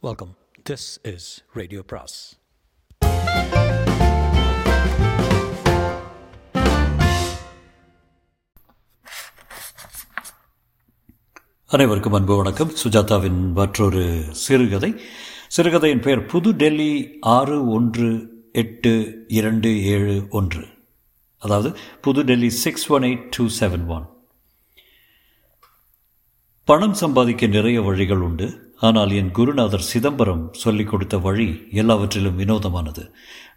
Welcome this is radio பிராஸ் அனைவருக்கும் அன்பு வணக்கம். சுஜாதாவின் மற்றொரு சிறுகதை. சிறுகதையின் பெயர் புது டெல்லி ஆறு ஒன்று எட்டு இரண்டு ஏழு ஒன்று. அதாவது புது Delhi six one eight two seven one. பணம் சம்பாதிக்க நிறைய வழிகள் உண்டு. ஆனால் என் குருநாதர் சிதம்பரம் சொல்லிக் கொடுத்த வழி எல்லாவற்றிலும் வினோதமானது.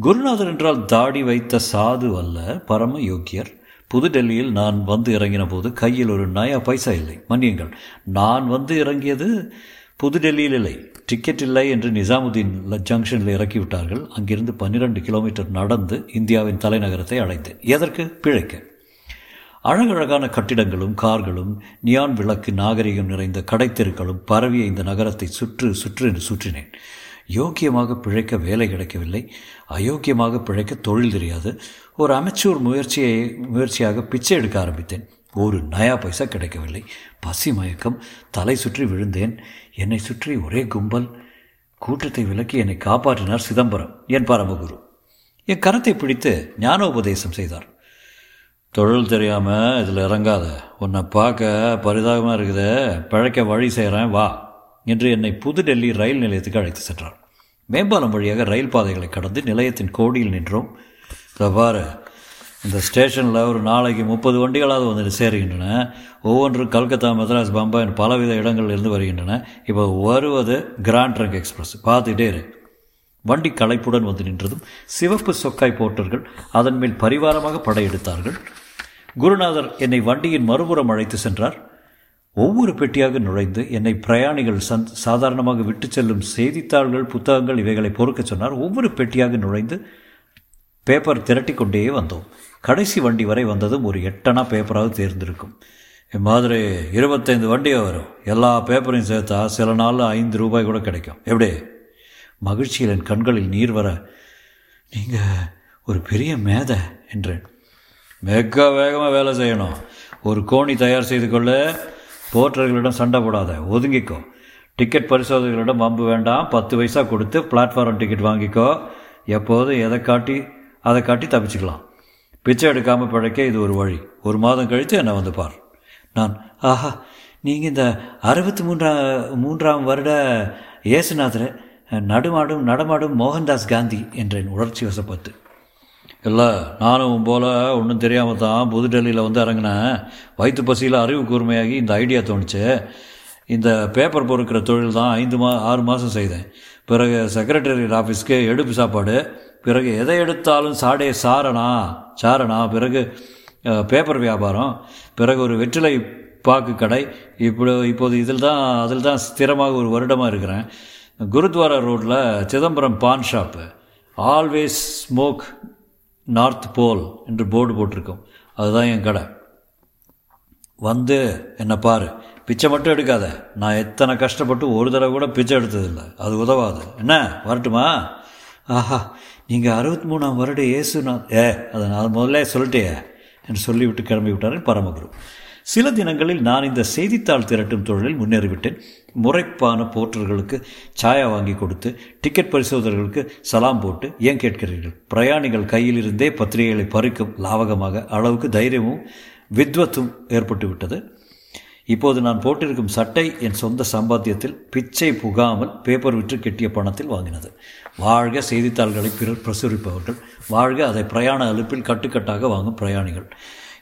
குருநாதர் என்றால் தாடி வைத்த சாது அல்ல பரம யோக்கியர். புதுடெல்லியில் நான் வந்து இறங்கின போது கையில் ஒரு நயா பைசா இல்லை. மன்னியுங்கள் நான் வந்து இறங்கியது புதுடெல்லியில் இல்லை. டிக்கெட் இல்லை என்று நிசாமுதீன் ஜங்ஷனில் இறக்கிவிட்டார்கள். அங்கிருந்து பன்னிரண்டு கிலோமீட்டர் நடந்து இந்தியாவின் தலைநகரத்தை அடைந்தேன் எதற்கு? பிழைக்க. அழகழகான கட்டிடங்களும் கார்களும் நியான் விளக்கு நாகரிகம் நிறைந்த கடைத்தெருக்களும் பரவிய இந்த நகரத்தை சுற்று சுற்று என்று சுற்றினேன். யோக்கியமாக பிழைக்க வேலை கிடைக்கவில்லை. அயோக்கியமாக பிழைக்க தொழில் தெரியாது. ஒரு அமைச்சூர் முயற்சியை முயற்சியாக பிச்சை எடுக்க ஆரம்பித்தேன். ஒரு நயா பைசா கிடைக்கவில்லை. பசி மயக்கம் தலை சுற்றி விழுந்தேன். என்னை சுற்றி ஒரே கும்பல். கூட்டத்தை விலக்கி என்னை காப்பாற்றினார் சிதம்பரம் என் பரமகுரு. என் கரத்தை பிடித்து ஞானோபதேசம் செய்தார். தொழில் தெரியாமல் இதில் இறங்காத. உன்னை பார்க்க பரிதாபமாக இருக்குது. பிழைக்க வழி செய்கிறேன் வா என்று என்னை புதுடெல்லி ரயில் நிலையத்துக்கு அழைத்து சென்றார். மேம்பாலம் வழியாக ரயில் பாதைகளை கடந்து நிலையத்தின் கோடியில் நின்றோம். பாரு இந்த ஸ்டேஷனில் ஒரு நாளைக்கு முப்பது வண்டிகளாவது வந்து சேருகின்றன. ஒவ்வொன்றும் கல்கத்தா மெத்ராஸ் பம்பாய் பலவித இடங்களில் இருந்து வருகின்றன. இப்போ வருவது கிராண்ட் ட்ரங்க் எக்ஸ்பிரஸ். பார்த்துக்கிட்டே இரு. வண்டி களைப்புடன் வந்து நின்றதும் சிவப்பு சொக்காய் போட்டர்கள் அதன் மேல் பரிவாரமாக படையெடுத்தார்கள். குருநாதர் என்னை வண்டியின் மறுபுறம் அழைத்து சென்றார். ஒவ்வொரு பெட்டியாக நுழைந்து என்னை பிரயாணிகள் சந் சாதாரணமாக விட்டு செல்லும் செய்தித்தாள்கள் புத்தகங்கள் இவைகளை பொறுக்க சொன்னார். ஒவ்வொரு பெட்டியாக நுழைந்து பேப்பர் திரட்டி கொண்டே வந்தோம். கடைசி வண்டி வரை வந்ததும் ஒரு எட்டனா பேப்பராக தேர்ந்திருக்கும். இம்மாதிரி இருபத்தைந்து வண்டியாக வரும். எல்லா பேப்பரையும் சேர்த்தா சில நாளில் ஐந்து ரூபாய் கூட கிடைக்கும். எப்படி? மகிழ்ச்சியில் என் கண்களில் நீர் வர நீங்கள் ஒரு பெரிய மேதை என்றேன். மிக வேகமாக வேலை செய்யணும். ஒரு கோணி தயார் செய்து கொள்ள போற்றர்களிடம் சண்டை போடாத ஒதுங்கிக்கோ. டிக்கெட் பரிசோதகர்களிடம் வம்பு வேண்டாம். பத்து பைசா கொடுத்து பிளாட்ஃபார்ம் டிக்கெட் வாங்கிக்கோ. எப்போதும் எதை காட்டி அதை காட்டி தப்பிச்சுக்கலாம். பிச்சை எடுக்காமல் பிழைக்க இது ஒரு வழி. ஒரு மாதம் கழித்து என்னை வந்து பார். நான் ஆஹா நீங்கள் இந்த அறுபத்தி மூன்றாம் மூன்றாம் வருட இயேசுநாதர் நடுமாடும் நடமாடும் மோகன்தாஸ் காந்தி என்றேன் உணர்ச்சி வசப்பத்து இல்லை நானும் போல் ஒன்றும் தெரியாமல் தான் புதுடெல்லியில் வந்து இறங்கினேன். வயிற்று பசியில் அறிவு கூர்மையாகி இந்த ஐடியா தோணுச்சு. இந்த பேப்பர் பொறுக்கிற தொழில் தான் ஐந்து மா ஆறு மாதம் செய்தேன். பிறகு செக்ரட்டரி ஆஃபீஸ்க்கு எடுப்பு சாப்பாடு. பிறகு எதை எடுத்தாலும் சாடே சாரணா சாரணா. பிறகு பேப்பர் வியாபாரம். பிறகு ஒரு வெற்றிலை பாக்கு கடை. இப்போ இப்போது இதில் தான் அதில் தான் ஸ்திரமாக ஒரு வருடமாக இருக்கிறேன். குருத்வாரா ரோட்டில் Chidambaram pan shop always smoke North Pole என்று போர்டு போட்டிருக்கோம். அதுதான் என் கடை. வந்து என்னை பாரு. பிச்சை மட்டும் எடுக்காத. நான் எத்தனை கஷ்டப்பட்டு ஒரு தடவை கூட பிச்சை எடுத்ததில்லை. அது உதவாது. என்ன? வரட்டுமா? ஆஹா. நீங்கள் அறுபத்தி மூணாம் வருட இயேசுநாத் ஏ அதை நான் முதல்ல சொல்லிட்டே என்று சொல்லிவிட்டு கிளம்பி விட்டார்கள் பரமகுரு. சில தினங்களில் நான் இந்த செய்தித்தாள் திரட்டும் தொழிலில் முன்னேறிவிட்டேன். முறைப்பான போர்ட்டர்களுக்கு சாயா வாங்கி கொடுத்து டிக்கெட் பரிசோதகர்களுக்கு சலாம் போட்டு ஏன் கேட்கிறீர்கள்? பிரயாணிகள் கையில் இருந்தே பத்திரிகைகளை பறிக்கும் லாவகமாக அளவுக்கு தைரியமும் வித்வத்தும் ஏற்பட்டு விட்டது இப்போது நான் போட்டிருக்கும் சட்டை என் சொந்த சம்பாத்தியத்தில் பிச்சை புகாமல் பேப்பர் விற்று கெட்டிய பணத்தில் வாங்கினது. வாழ்க செய்தித்தாள்களை பிறர் பிரசுரிப்பவர்கள். வாழ்க அதை பிரயாண அலுப்பில் கட்டுக்கட்டாக வாங்கும் பிரயாணிகள்.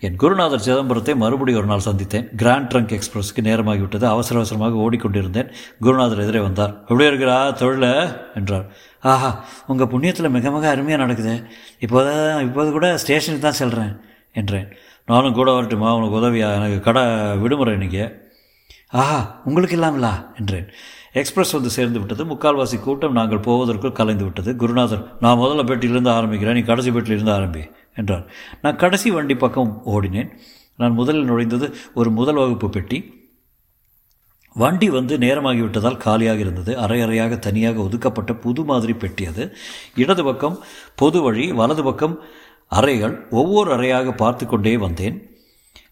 என் குருநாதர் சிதம்பரத்தை மறுபடி ஒரு நாள் சந்தித்தேன். கிராண்ட் ட்ரங்க் எக்ஸ்பிரஸ்க்கு நேரமாகிவிட்டது. அவசர அவசரமாக ஓடிக்கொண்டிருந்தேன். குருநாதர் எதிரே வந்தார். எப்படி இருக்கிறா தொழில? என்றார். ஆஹா உங்கள் புண்ணியத்தில் மிக மிக அருமையாக நடக்குது. இப்போதான் இப்போது கூட ஸ்டேஷனுக்கு தான் செல்கிறேன் என்றேன். நானும் கூட வரட்டுமா? உனக்கு உதவியா? எனக்கு கடை விடுமுறை இன்றைக்கி ஆஹா உங்களுக்கு இல்லாமலா? என்றேன். எக்ஸ்பிரஸ் வந்து சேர்ந்து விட்டது. முக்கால்வாசி கூட்டம் நாங்கள் போவதற்குள் கலைந்து விட்டது. குருநாதர் நான் முதல்ல பெட்டியிலிருந்து ஆரம்பிக்கிறேன். நீ கடைசி பெட்டியிலிருந்து ஆரம்பி. என்றார். நான் கடைசி வண்டி பக்கம் ஓடினேன். நான் முதலில் நுழைந்தது ஒரு முதல் வகுப்பு பெட்டி. வண்டி வந்து நேரமாகிவிட்டதால் காலியாக இருந்தது. அரை அறையாக தனியாக ஒதுக்கப்பட்ட புது மாதிரி பெட்டி அது. இடது பக்கம் பொது வழி வலது பக்கம் அறைகள். ஒவ்வொரு அறையாக பார்த்து கொண்டே வந்தேன்.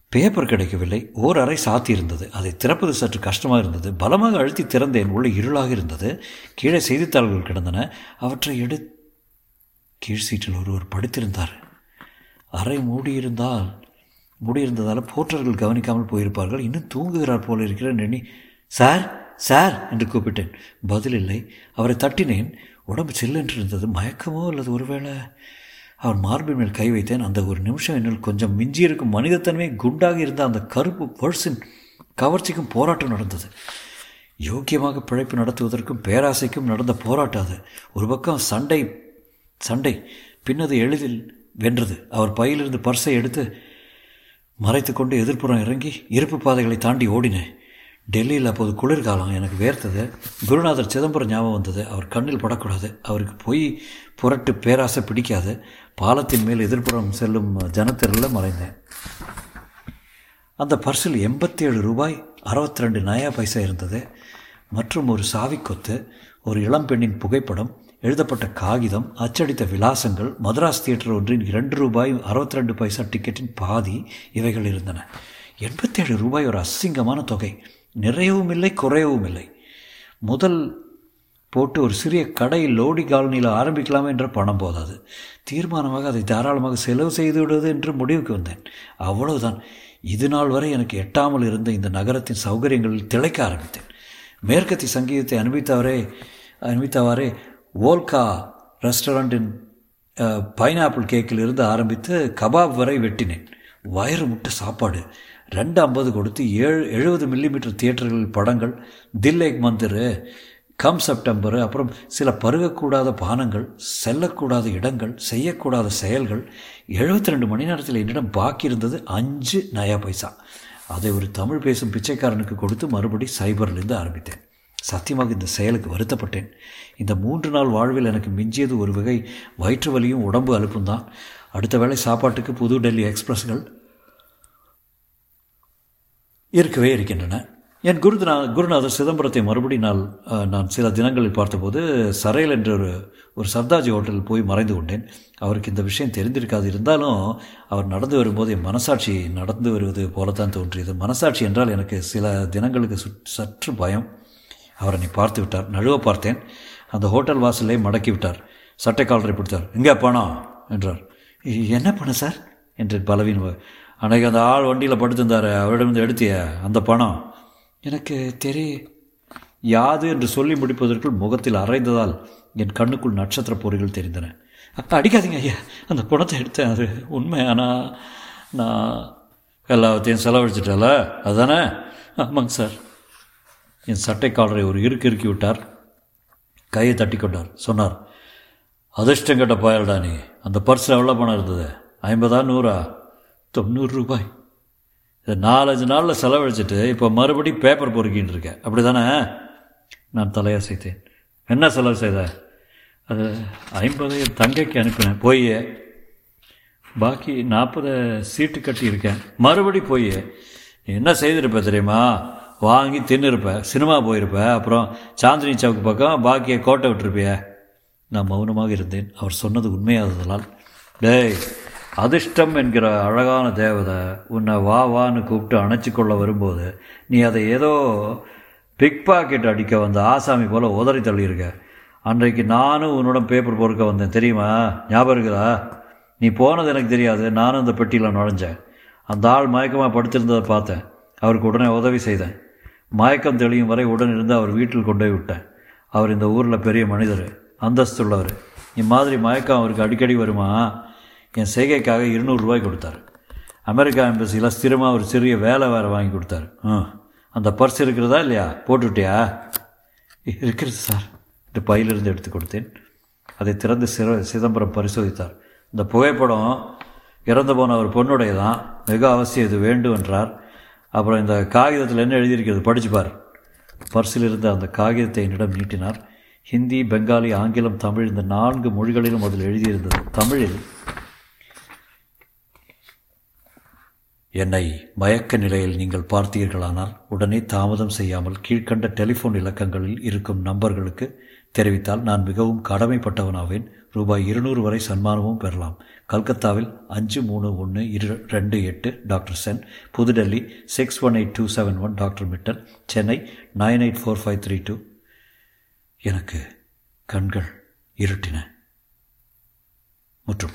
பேப்பர் கிடைக்கவில்லை. ஓர் அறை சாத்தியிருந்தது அதை திறப்பது சற்று கஷ்டமாக இருந்தது. பலமாக அழுத்தி திறந்தேன். உள்ள இருளாக இருந்தது. கீழே செய்தித்தாள்கள் கிடந்தன. அவற்றை எடு கீழ் சீட்டில் ஒருவர் படுத்திருந்தார். அறை மூடியிருந்தால் மூடியிருந்ததால் போற்றர்கள் கவனிக்காமல் போயிருப்பார்கள். இன்னும் தூங்குகிறார் போல இருக்கிறேன் எண்ணி சார் சார் என்று கூப்பிட்டேன். பதில் இல்லை. அவரை தட்டினேன். உடம்பு சில்லென்று இருந்தது மயக்கமோ அல்லது ஒருவேளை? அவர் மார்பின் மேல் கை வைத்தேன். அந்த ஒரு நிமிஷம் என்னில் கொஞ்சம் மிஞ்சியிருக்கும் மனிதத்தன்மை குண்டாகி இருந்த அந்த கருப்பு பர்சின் கவர்ச்சிக்கும் போராட்டம் நடந்தது. யோக்கியமாக பிழைப்பு நடத்துவதற்கும் பேராசைக்கும் நடந்த போராட்டம் அது. ஒரு பக்கம் சண்டை சண்டை பின்னது எளிதில் வென்றது. அவர் பையிலிருந்து பர்ஸை எடுத்து மறைத்து கொண்டு எதிர்ப்புறம் இறங்கி இருப்பு பாதைகளை தாண்டி ஓடினேன் டெல்லியில் அப்போது குளிர்காலம். எனக்கு வேர்த்தது. குருநாதர் சிதம்பரம் ஞாபகம் வந்தது. அவர் கண்ணில் படக்கூடாது. அவருக்கு போய் புரட்டு பேராசை பிடிக்காது. பாலத்தின் மேல் எதிர்ப்புறம் செல்லும் ஜனத்தெருவில் மறைந்தேன். அந்த பர்சில் எண்பத்தி ஏழு ரூபாய் அறுபத்தி ரெண்டு நயா பைசா இருந்தது. மற்றும் ஒரு சாவி கொத்து ஒரு இளம்பெண்ணின் புகைப்படம் எழுதப்பட்ட காகிதம் அச்சடித்த விலாசங்கள் மதராஸ் தியேட்டர் ஒன்றின் இரண்டு ரூபாய் அறுபத்தி ரெண்டு பைசா டிக்கெட்டின் பாதி இவைகள் இருந்தன. எண்பத்தேழு ரூபாய் ஒரு அசிங்கமான தொகை. நிறையவும் இல்லை குறையவும் இல்லை. முதல் போட்டு ஒரு சிறிய கடை லோடி காலனியில் ஆரம்பிக்கலாம் என்ற பணம் போதாது. தீர்மானமாக அதை தாராளமாக செலவு செய்து விடுவது என்று முடிவுக்கு வந்தேன். அவ்வளவுதான். இது நாள் வரை எனக்கு எட்டாமல் இருந்த இந்த நகரத்தின் சௌகரியங்களில் திளைக்க ஆரம்பித்தேன். மேற்கத்தி சங்கீதத்தை அனுபவித்தவரே அனுபவித்தவாறே ஓல்கா ரெஸ்டாரண்ட்டின் பைனாப்பிள் கேக்கில் இருந்து ஆரம்பித்து கபாப் வரை வெட்டினேன். வயிறு முட்டை சாப்பாடு. ரெண்டு ஐம்பது கொடுத்து ஏழு எழுபது மில்லிமீட்டர் தியேட்டர்களில் படங்கள் தில்லேக் மந்திர் கம் செப்டம்பர் அப்புறம் சில பருகக்கூடாத பானங்கள் செல்லக்கூடாத இடங்கள் செய்யக்கூடாத செயல்கள். எழுபத்தி ரெண்டு மணி நேரத்தில் என்னிடம் பாக்கி இருந்தது அஞ்சு நயா பைசா. அதை ஒரு தமிழ் பேசும் பிச்சைக்காரனுக்கு கொடுத்து மறுபடி சைபர்லேருந்து ஆரம்பித்தேன். சத்தியமாக இந்த செயலுக்கு வருத்தப்பட்டேன். இந்த மூன்று நாள் வாழ்வில் எனக்கு மிஞ்சியது ஒரு வகை வயிற்று வலியும் உடம்பு அலுப்பும் தான். அடுத்த வேளை சாப்பாட்டுக்கு புது டெல்லி எக்ஸ்பிரஸ்கள் இருக்கவே இருக்கின்றன. என் குருநா குருநாதர் சிதம்பரத்தை மறுபடி நான் நான் சில தினங்களில் பார்த்தபோது சரையல் என்ற ஒரு ஒரு சர்தாஜி ஹோட்டலில் போய் மறைந்து கொண்டேன். அவருக்கு இந்த விஷயம் தெரிந்திருக்காது. இருந்தாலும் அவர் நடந்து வரும்போது என் மனசாட்சி நடந்து வருவது போலத்தான் தோன்றியது. மனசாட்சி என்றால் எனக்கு சில தினங்களுக்கு சற்று பயம். அவர் என்னை பார்த்து விட்டார். நழுவ பார்த்தேன். அந்த ஹோட்டல் வாசலை மடக்கி விட்டார். சட்டை காலரை பிடித்தார். எங்கே பணம் என்றார். என்ன பணம் சார்? என்று பலவீன் அன்றைக்கு அந்த ஆள் வண்டியில் படுத்திருந்தார் அவரிடம் எடுத்திய அந்த பணம்? எனக்கு தெரிய யாது என்று சொல்லி முடிப்பதற்குள் முகத்தில் அரைந்ததால் என் கண்ணுக்குள் நட்சத்திர பொறிகள் தெரிந்தன. அப்போ அடிக்காதீங்க ஐயா. அந்த பணத்தை எடுத்தேன். அது உண்மை. ஆனால் நான் எல்லாத்தையும் செலவழிச்சிட்டல அதுதானே ஆமாங்க சார். என் சட்டை காலரை ஒரு இருக்கு இறுக்கி விட்டார். கையை தட்டி கொண்டார். சொன்னார் அதிர்ஷ்டம் கட்ட பாயல்டா நீ. அந்த பர்ஸில் எவ்வளோ பணம் இருந்தது? ஐம்பதா நூறா? தொண்ணூறு ரூபாய். இதை நாலஞ்சு நாளில் செலவழிச்சிட்டு இப்போ மறுபடி பேப்பர் பொறுக்கின்னு இருக்கேன். அப்படி தானே நான் தலையசைத்தேன் என்ன செலவு செய்த? அது ஐம்பது தங்கைக்கு அனுப்பினேன். போய். பாக்கி நாற்பது சீட்டு கட்டியிருக்கேன். மறுபடி போய். என்ன செய்திருப்ப தெரியுமா? வாங்கி தின்னுருப்ப சினிமா போயிருப்ப அப்புறம் சாந்தினி சவுக்கு பக்கம் பாக்கியை கோட்டை விட்டுருப்பிய. நான் மௌனமாக இருந்தேன். அவர் சொன்னது உண்மையாததால். டேய் அதிர்ஷ்டம் என்கிற அழகான தேவதை உன்னை வா வான்னு கூப்பிட்டு அணைச்சி கொள்ள வரும்போது நீ அதை ஏதோ பிக் பாக்கெட் அடிக்க வந்த ஆசாமி போல் உதறி தள்ளியிருக்க. அன்றைக்கு நானும் உன்னுடன் பேப்பர் பொறுக்க வந்தேன். தெரியுமா? ஞாபகம் இருக்குதா? நீ போனது எனக்கு தெரியாது. நானும் அந்த பெட்டியில் நுழைஞ்சேன். அந்த ஆள் மயக்கமாக படுத்திருந்ததை பார்த்தேன். அவருக்கு உடனே உதவி செய்தேன். மயக்கம் தெளியும் வரை உடன் இருந்து அவர் வீட்டில் கொண்டு போய் விட்டேன் அவர் இந்த ஊரில் பெரிய மனிதர் அந்தஸ்துள்ளவர். இம்மாதிரி மயக்கம் அவருக்கு அடிக்கடி வருமா? என் செய்கைக்காக இருநூறுரூவாய் கொடுத்தார். அமெரிக்கா எம்பசியில் ஸ்திரமாக ஒரு சிறிய வேலை வேறு வாங்கி கொடுத்தாரு. ம் அந்த பர்ஸ் இருக்கிறதா இல்லையா? போட்டுவிட்டியா இருக்கிறது சார். இந்த பையிலிருந்து எடுத்து கொடுத்தேன். அதை திறந்து சிற சிதம்பரம் பரிசோதித்தார். இந்த புகைப்படம் இறந்து போன ஒரு பொண்ணுடைய தான் மிக அவசியம் இது வேண்டும் என்றார். அப்புறம் இந்த காகிதத்தில் என்ன எழுதியிருக்கிறது? படிச்சுப்பார் பர்சில் இருந்த அந்த காகிதத்தை என்னிடம் நீட்டினார். ஹிந்தி பெங்காலி ஆங்கிலம் தமிழ் இந்த நான்கு மொழிகளிலும் அதில் எழுதியிருந்தது. தமிழில் என்னை மயக்க நிலையில் நீங்கள் பார்த்தீர்களானால் உடனே தாமதம் செய்யாமல் கீழ்கண்ட டெலிஃபோன் இலக்கங்களில் இருக்கும் நம்பர்களுக்கு தெரிவித்தால் நான் மிகவும் கடமைப்பட்டவனாவேன். ரூபாய் இருநூறு வரை சன்மானமும் பெறலாம். கல்கத்தாவில் அஞ்சு மூணு ஒன்று இரு ரெண்டு எட்டு டாக்டர் சென். புதுடெல்லி six one eight two seven one doctor Mittal Chennai nine eight four five three two. எனக்கு கண்கள் இருட்டின. மற்றும்.